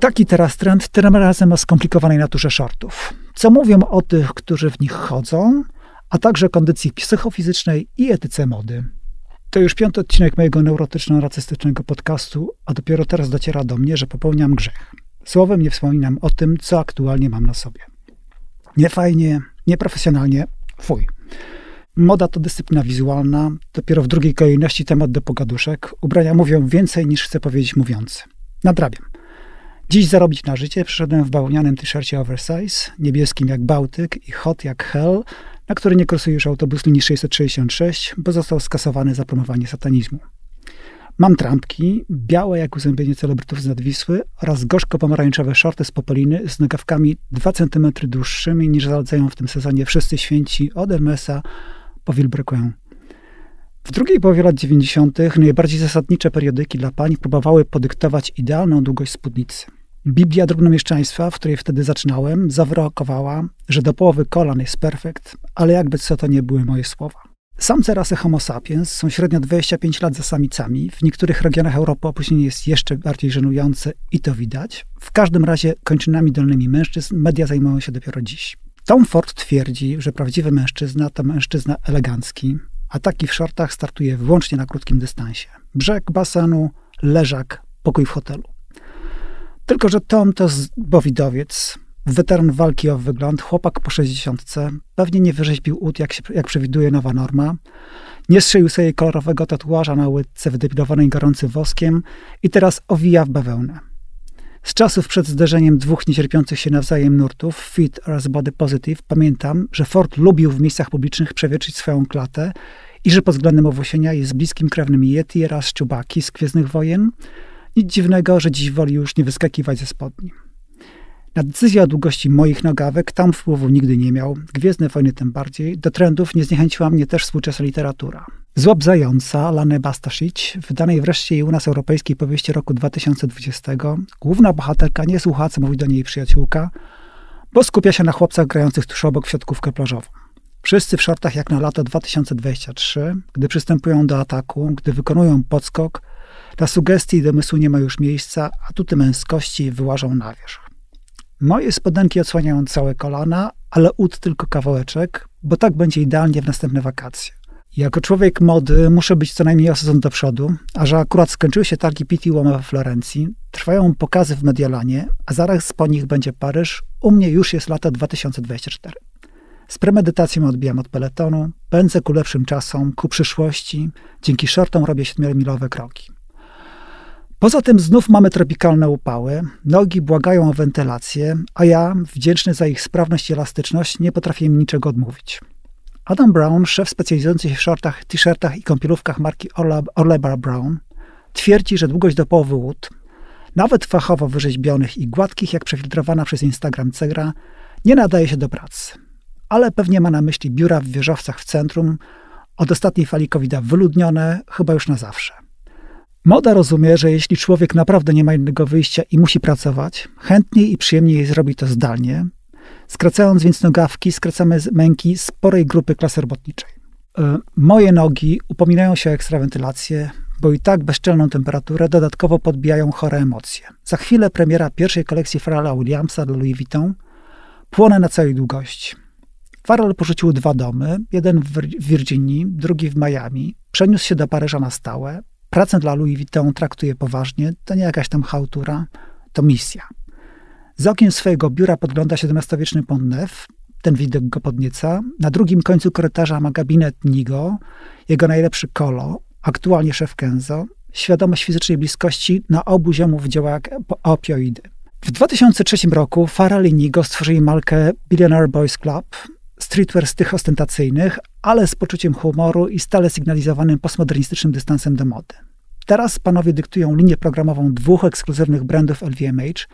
Taki teraz trend, tym razem o skomplikowanej naturze shortów. Co mówią o tych, którzy w nich chodzą, a także kondycji psychofizycznej i etyce mody. To już piąty odcinek mojego neurotyczno-racystycznego podcastu, a dopiero teraz dociera do mnie, że popełniam grzech. Słowem nie wspominam o tym, co aktualnie mam na sobie. Niefajnie, nieprofesjonalnie, fuj. Moda to dyscyplina wizualna, dopiero w drugiej kolejności temat do pogaduszek. Ubrania mówią więcej niż chce powiedzieć mówiący. Nadrabiam. Dziś zarobić na życie przyszedłem w bawełnianym t-shircie oversize, niebieskim jak Bałtyk i hot jak hell, na który nie kursuje już autobus linii 666, bo został skasowany za promowanie satanizmu. Mam trampki, białe jak uzębienie celebrytów z Nadwisły oraz gorzko-pomarańczowe shorty z popoliny z nogawkami 2 cm dłuższymi niż zaledzają w tym sezonie wszyscy święci od Hermesa po Villebrequin. W drugiej połowie lat 90. najbardziej zasadnicze periodyki dla pań próbowały podyktować idealną długość spódnicy. Biblia drobnomieszczaństwa, w której wtedy zaczynałem, zawrokowała, że do połowy kolan jest perfekt, ale jakby co to nie były moje słowa. Samce rasy Homo sapiens są średnio 25 lat za samicami. W niektórych regionach Europy opóźnienie jest jeszcze bardziej żenujące i to widać. W każdym razie kończynami dolnymi mężczyzn media zajmują się dopiero dziś. Tom Ford twierdzi, że prawdziwy mężczyzna to mężczyzna elegancki, a taki w shortach startuje wyłącznie na krótkim dystansie. Brzeg basenu, leżak, pokój w hotelu. Tylko, że Tom to bowidowiec, weteran walki o wygląd, chłopak po 60, pewnie nie wyrzeźbił ud, jak, się, jak przewiduje nowa norma, nie strzelił sobie kolorowego tatuaża na łydce wydepilowanej gorącym woskiem. I teraz owija w bawełnę. Z czasów przed zderzeniem dwóch niecierpiących się nawzajem nurtów, Fit oraz Body Positive, pamiętam, że Ford lubił w miejscach publicznych przewietrzyć swoją klatę i że pod względem owłosienia jest bliskim krewnym Yeti oraz Czubaki z Gwiezdnych Wojen. Nic dziwnego, że dziś woli już nie wyskakiwać ze spodni. Na decyzję o długości moich nogawek tam wpływu nigdy nie miał, Gwiezdne Wojny tym bardziej. Do trendów nie zniechęciła mnie też współczesna literatura. Złap zająca Lane Bastasic, wydanej wreszcie i u nas europejskiej powieści roku 2020, główna bohaterka nie słucha, co mówi do niej przyjaciółka, bo skupia się na chłopcach grających tuż obok w siatkówkę plażową. Wszyscy w shortach jak na lato 2023, gdy przystępują do ataku, gdy wykonują podskok, dla sugestii i domysłu nie ma już miejsca, a tuty męskości wyłażą na wierzch. Moje spodenki odsłaniają całe kolana, ale ud tylko kawałeczek, bo tak będzie idealnie w następne wakacje. Jako człowiek mody muszę być co najmniej o sezon do przodu, a że akurat skończyły się targi Pitti Uomo we Florencji, trwają pokazy w Mediolanie, a zaraz po nich będzie Paryż, u mnie już jest lata 2024. Z premedytacją odbijam od peletonu, pędzę ku lepszym czasom, ku przyszłości, dzięki shortom robię 7-milowe kroki. Poza tym znów mamy tropikalne upały, nogi błagają o wentylację, a ja, wdzięczny za ich sprawność i elastyczność, nie potrafię im niczego odmówić. Adam Brown, szef specjalizujący się w shortach, t-shirtach i kąpielówkach marki Orlebar Brown, twierdzi, że długość do połowy łód, nawet fachowo wyrzeźbionych i gładkich jak przefiltrowana przez Instagram cegra, nie nadaje się do pracy. Ale pewnie ma na myśli biura w wieżowcach w centrum, od ostatniej fali covid wyludnione chyba już na zawsze. Moda rozumie, że jeśli człowiek naprawdę nie ma innego wyjścia i musi pracować, chętniej i przyjemniej zrobi to zdalnie. Skracając więc nogawki, skracamy męki sporej grupy klasy robotniczej. E, moje nogi upominają się o ekstrawentylację, bo i tak bezczelną temperaturę dodatkowo podbijają chore emocje. Za chwilę premiera pierwszej kolekcji Farrella Williamsa dla Louis Vuitton. Płonę na całej długości. Farrell porzucił dwa domy, jeden w Virginii, drugi w Miami. Przeniósł się do Paryża na stałe. Pracę dla Louis Vuitton traktuje poważnie, to nie jakaś tam chałtura, to misja. Z okien swojego biura podgląda XVII-wieczny Pont Neuf, ten widok go podnieca. Na drugim końcu korytarza ma gabinet Nigo, jego najlepszy kolo, aktualnie szef Kenzo. Świadomość fizycznej bliskości na obu ziomów działa jak opioidy. W 2003 roku Farrell i Nigo stworzyli markę Billionaire Boys Club, streetwear z tych ostentacyjnych, ale z poczuciem humoru i stale sygnalizowanym postmodernistycznym dystansem do mody. Teraz panowie dyktują linię programową dwóch ekskluzywnych brandów LVMH,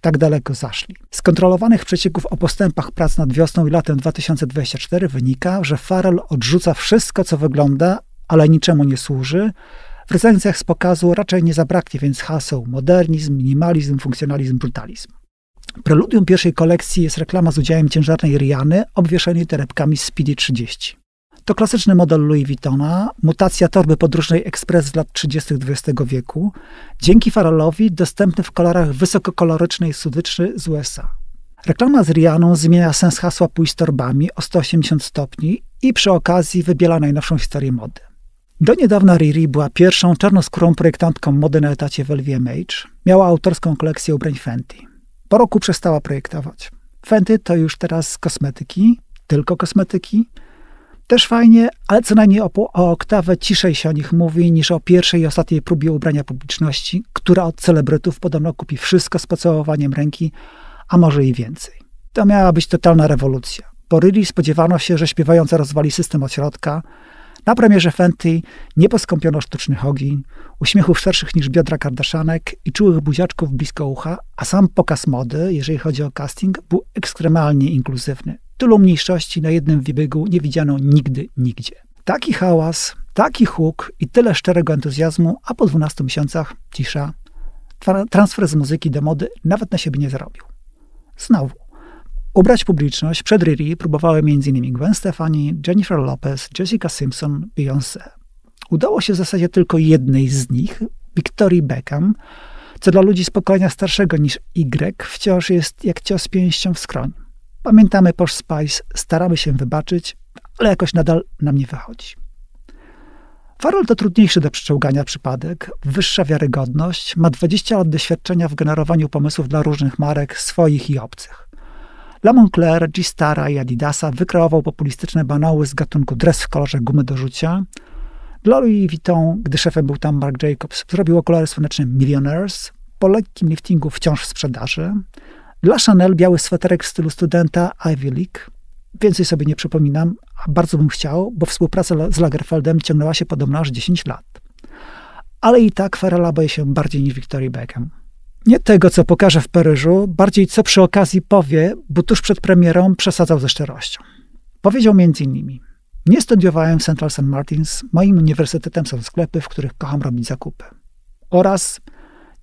tak daleko zaszli. Z kontrolowanych przecieków o postępach prac nad wiosną i latem 2024 wynika, że Farrell odrzuca wszystko, co wygląda, ale niczemu nie służy. W recenzjach z pokazu raczej nie zabraknie więc haseł modernizm, minimalizm, funkcjonalizm, brutalizm. Preludium pierwszej kolekcji jest reklama z udziałem ciężarnej Riany obwieszonej torebkami Speedy 30. To klasyczny model Louis Vuittona, mutacja torby podróżnej Express z lat 30. XX wieku, dzięki Farrellowi dostępny w kolorach wysokokolorycznej słodyczny z USA. Reklama z Rianą zmienia sens hasła Pój z torbami o 180 stopni i przy okazji wybiela najnowszą historię mody. Do niedawna Riri była pierwszą czarnoskórą projektantką mody na etacie w LVMH. Miała autorską kolekcję ubrań Fenty. Po roku przestała projektować. Fenty to już teraz kosmetyki, tylko kosmetyki. Też fajnie, ale co najmniej o, o oktawę ciszej się o nich mówi niż o pierwszej i ostatniej próbie ubrania publiczności, która od celebrytów podobno kupi wszystko z pocałowaniem ręki, a może i więcej. To miała być totalna rewolucja. Po Riri spodziewano się, że śpiewająca rozwali system od środka, na premierze Fenty nie poskąpiono sztucznych ogin, uśmiechów szerszych niż biodra kardaszanek i czułych buziaczków blisko ucha, a sam pokaz mody, jeżeli chodzi o casting, był ekstremalnie inkluzywny. Tylu mniejszości na jednym wybiegu nie widziano nigdy, nigdzie. Taki hałas, taki huk i tyle szczerego entuzjazmu, a po 12 miesiącach cisza. Transfer z muzyki do mody nawet na siebie nie zarobił. Znowu, Ubrać publiczność przed Riri próbowały m.in. Gwen Stefani, Jennifer Lopez, Jessica Simpson, Beyoncé. Udało się w zasadzie tylko jednej z nich, Victorii Beckham, co dla ludzi z pokolenia starszego niż Y wciąż jest jak cios pięścią w skroń. Pamiętamy Posh Spice, staramy się wybaczyć, ale jakoś nadal nam nie wychodzi. Farol to trudniejszy do przeczołgania przypadek, wyższa wiarygodność, ma 20 lat doświadczenia w generowaniu pomysłów dla różnych marek, swoich i obcych. La Moncler, G-Stara i Adidasa wykreował populistyczne banały z gatunku dres w kolorze gumy do rzucia. Dla Louis Vuitton, gdy szefem był tam Mark Jacobs, zrobił okulary słoneczne Millionaires, po lekkim liftingu wciąż w sprzedaży. Dla Chanel biały sweterek w stylu studenta Ivy League. Więcej sobie nie przypominam, a bardzo bym chciał, bo współpraca z Lagerfeldem ciągnęła się podobno aż 10 lat. Ale i tak Ferrella boję się bardziej niż Victoria Beckham. Nie tego, co pokaże w Paryżu, bardziej co przy okazji powie, bo tuż przed premierą przesadzał ze szczerością. Powiedział między innymi: Nie studiowałem w Central St. Martins, moim uniwersytetem są sklepy, w których kocham robić zakupy. Oraz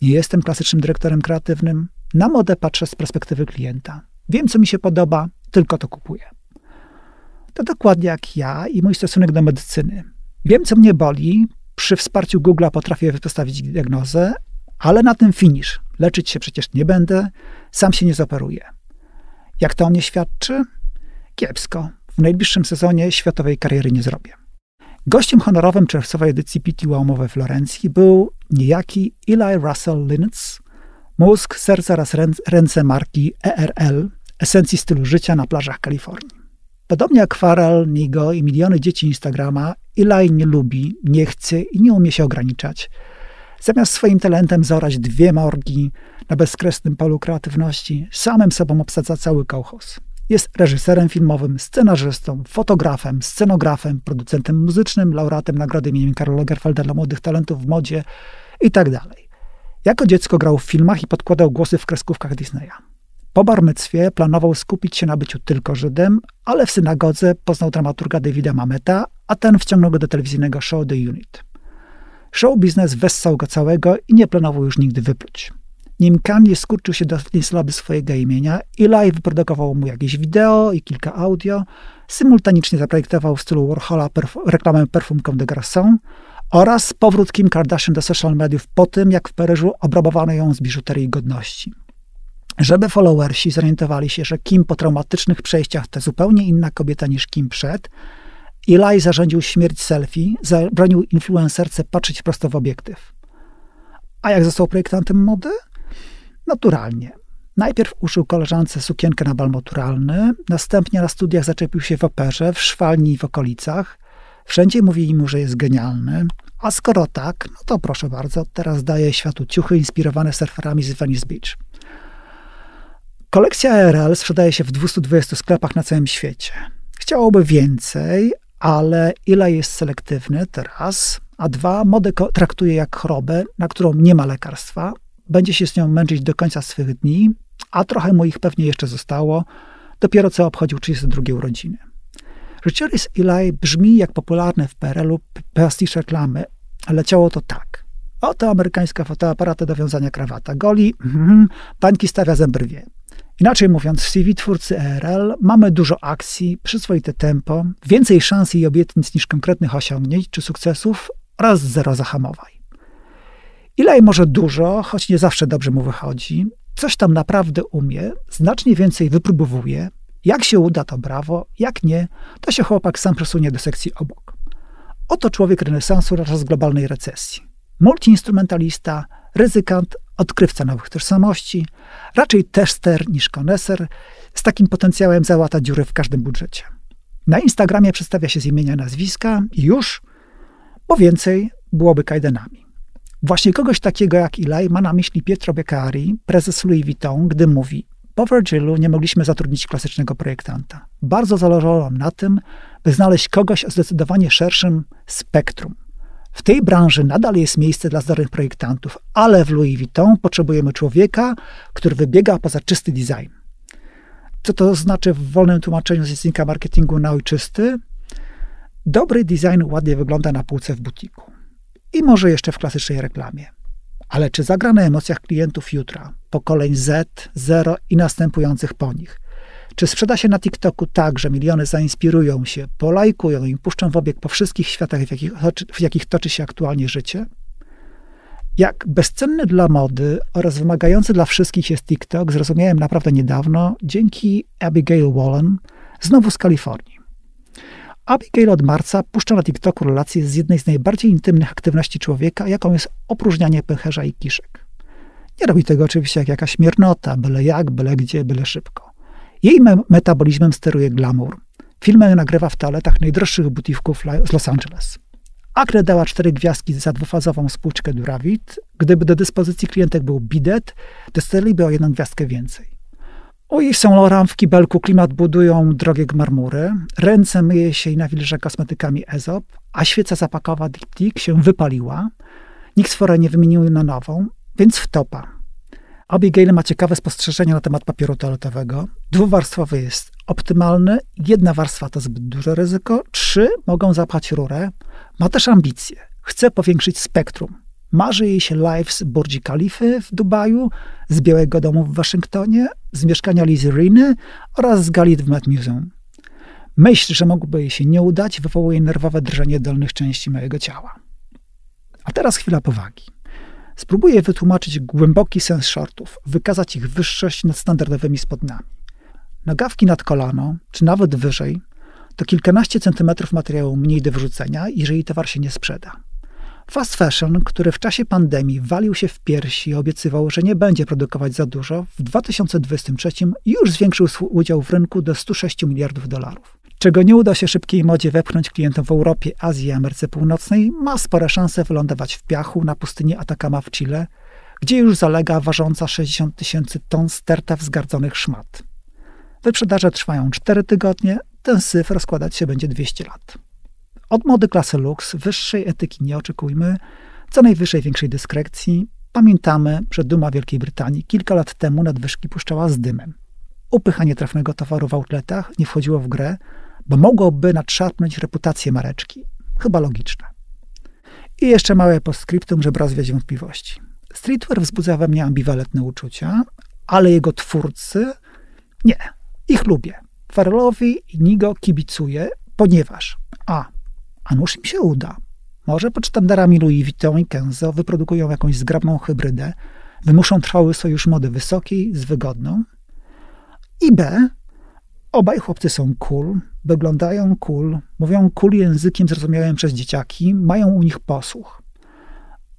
nie jestem klasycznym dyrektorem kreatywnym, na modę patrzę z perspektywy klienta. Wiem, co mi się podoba, tylko to kupuję. To dokładnie jak ja i mój stosunek do medycyny. Wiem, co mnie boli, przy wsparciu Google'a potrafię postawić diagnozę, ale na tym finisz. Leczyć się przecież nie będę, sam się nie zoperuję. Jak to o mnie świadczy? Kiepsko. W najbliższym sezonie światowej kariery nie zrobię. Gościem honorowym czerwcowej edycji PT Łomo we Florencji był niejaki Eli Russell Linz, mózg, serce oraz ręce marki ERL, esencji stylu życia na plażach Kalifornii. Podobnie jak Farrell, Nigo i miliony dzieci Instagrama, Eli nie lubi, nie chce i nie umie się ograniczać – Zamiast swoim talentem zorać dwie morgi na bezkresnym polu kreatywności, samym sobą obsadza cały kołchos. Jest reżyserem filmowym, scenarzystą, fotografem, scenografem, producentem muzycznym, laureatem nagrody imieniem Karola Lagerfelda dla młodych talentów w modzie itd. Tak jako dziecko grał w filmach i podkładał głosy w kreskówkach Disneya. Po barmecwie planował skupić się na byciu tylko Żydem, ale w synagodze poznał dramaturga Davida Mameta, a ten wciągnął go do telewizyjnego show The Unit. Show biznes wessał go całego i nie planował już nigdy wypluć. Nim Kanye skurczył się do słaby swojego imienia, Eli wyprodukował mu jakieś wideo i kilka audio, symultanicznie zaprojektował w stylu Warhola perf reklamę Perfum Comme des Garçons oraz powrót Kim Kardashian do social mediów po tym, jak w Paryżu obrabowano ją z biżuterii godności. Żeby followersi zorientowali się, że Kim po traumatycznych przejściach to zupełnie inna kobieta niż Kim przed, Eli zarządził śmierć selfie, zabronił influencerce patrzeć prosto w obiektyw. A jak został projektantem mody? Naturalnie. Najpierw uszył koleżance sukienkę na bal maturalny, następnie na studiach zaczepił się w operze, w szwalni i w okolicach. Wszędzie mówili mu, że jest genialny. A skoro tak, no to proszę bardzo, teraz daje światu ciuchy inspirowane surferami z Venice Beach. Kolekcja RL sprzedaje się w 220 sklepach na całym świecie. Chciałoby więcej, ale ile jest selektywny teraz, a dwa, modę traktuje jak chorobę, na którą nie ma lekarstwa, będzie się z nią męczyć do końca swych dni, a trochę mu ich pewnie jeszcze zostało, dopiero co obchodził 32 urodziny. Życiorys Eli brzmi jak popularne w PRL-u reklamy, ale leciało to tak. Oto amerykańska fotoaparata do wiązania krawata. Goli, mm, pańki stawia zębrwie. Inaczej mówiąc, w CV twórcy ERL mamy dużo akcji, przyzwoite tempo, więcej szans i obietnic niż konkretnych osiągnięć czy sukcesów oraz zero zahamowań. Ilaj może dużo, choć nie zawsze dobrze mu wychodzi, coś tam naprawdę umie, znacznie więcej wypróbowuje. Jak się uda, to brawo, jak nie, to się chłopak sam przesunie do sekcji obok. Oto człowiek renesansu z globalnej recesji. Multiinstrumentalista, ryzykant, odkrywca nowych tożsamości, raczej tester niż koneser, z takim potencjałem załata dziury w każdym budżecie. Na Instagramie przedstawia się z imienia nazwiska i już, bo więcej byłoby kajdanami. Właśnie kogoś takiego jak Eli ma na myśli Pietro Beccari, prezes Louis Vuitton, gdy mówi po Virgilu nie mogliśmy zatrudnić klasycznego projektanta. Bardzo zależało nam na tym, by znaleźć kogoś o zdecydowanie szerszym spektrum. W tej branży nadal jest miejsce dla zdolnych projektantów, ale w Louis Vuitton potrzebujemy człowieka, który wybiega poza czysty design. Co to znaczy w wolnym tłumaczeniu z języka marketingu na ojczysty? Dobry design ładnie wygląda na półce w butiku i może jeszcze w klasycznej reklamie. Ale czy zagra na emocjach klientów jutra, pokoleń Z, Zero i następujących po nich? Czy sprzeda się na TikToku tak, że miliony zainspirują się, polajkują i puszczą w obieg po wszystkich światach, w jakich, w jakich toczy się aktualnie życie? Jak bezcenny dla mody oraz wymagający dla wszystkich jest TikTok, zrozumiałem naprawdę niedawno dzięki Abigail Wallen, znowu z Kalifornii. Abigail od marca puszcza na TikToku relacje z jednej z najbardziej intymnych aktywności człowieka, jaką jest opróżnianie pęcherza i kiszek. Nie robi tego oczywiście jak jakaś miernota, byle jak, byle gdzie, byle szybko. Jej me metabolizmem steruje glamour. Filmy nagrywa w toaletach najdroższych butików z Los Angeles. Akre dała cztery gwiazdki za dwufazową spłuczkę Duravit. Gdyby do dyspozycji klientek był bidet, dostaliby o jedną gwiazdkę więcej. U ich Saint Laurent w kibelku klimat budują drogie gmarmury, ręce myje się i nawilża kosmetykami Ezop, a świeca zapakowa Diptyk się wypaliła. Nikt sforę nie wymienił na nową, więc wtopa. Abigail ma ciekawe spostrzeżenia na temat papieru toaletowego. Dwuwarstwowy jest optymalny, jedna warstwa to zbyt duże ryzyko, trzy mogą zapchać rurę. Ma też ambicje. Chce powiększyć spektrum. Marzy jej się live z Burdzi Kalify w Dubaju, z Białego Domu w Waszyngtonie, z mieszkania Lizy Riny oraz z galit w Met Museum. Myśl, że mogłoby jej się nie udać, wywołuje nerwowe drżenie dolnych części mojego ciała. A teraz chwila powagi. Spróbuję wytłumaczyć głęboki sens shortów, wykazać ich wyższość nad standardowymi spodniami. Nogawki nad kolano, czy nawet wyżej, to kilkanaście centymetrów materiału mniej do wyrzucenia, jeżeli towar się nie sprzeda. Fast fashion, który w czasie pandemii walił się w piersi i obiecywał, że nie będzie produkować za dużo, w 2023 już zwiększył swój udział w rynku do 106 miliardów dolarów. Czego nie uda się szybkiej modzie wepchnąć klientom w Europie, Azji i Ameryce Północnej, ma spore szanse wylądować w piachu na pustyni Atacama w Chile, gdzie już zalega ważąca 60 tysięcy ton sterta wzgardzonych szmat. Wyprzedaże trwają 4 tygodnie, ten syf rozkładać się będzie 200 lat. Od mody klasy lux, wyższej etyki nie oczekujmy, co najwyższej większej dyskrecji. Pamiętamy, że Duma Wielkiej Brytanii kilka lat temu nadwyżki puszczała z dymem. Upychanie trafnego towaru w outletach nie wchodziło w grę, bo mogłoby nadszarpnąć reputację mareczki. Chyba logiczne. I jeszcze małe postscriptum, żeby rozwiać wątpliwości. Streetwear wzbudza we mnie ambiwalentne uczucia, ale jego twórcy nie. Ich lubię. Farrellowi i Nigo kibicuję, ponieważ a. A nuż im się uda. Może pod sztandarami Louis Vuitton i Kenzo wyprodukują jakąś zgrabną hybrydę, wymuszą trwały sojusz mody wysokiej z wygodną. I B. Obaj chłopcy są cool, wyglądają cool, mówią cool językiem zrozumiałym przez dzieciaki, mają u nich posłuch.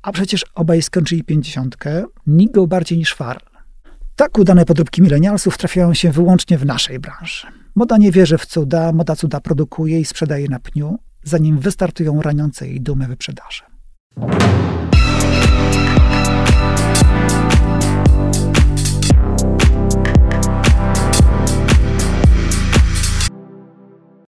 A przecież obaj skończyli pięćdziesiątkę, nikt go bardziej niż Farl. Tak udane podróbki milenialsów trafiają się wyłącznie w naszej branży. Moda nie wierzy w cuda, moda cuda produkuje i sprzedaje na pniu, zanim wystartują raniące jej dumy wyprzedaże.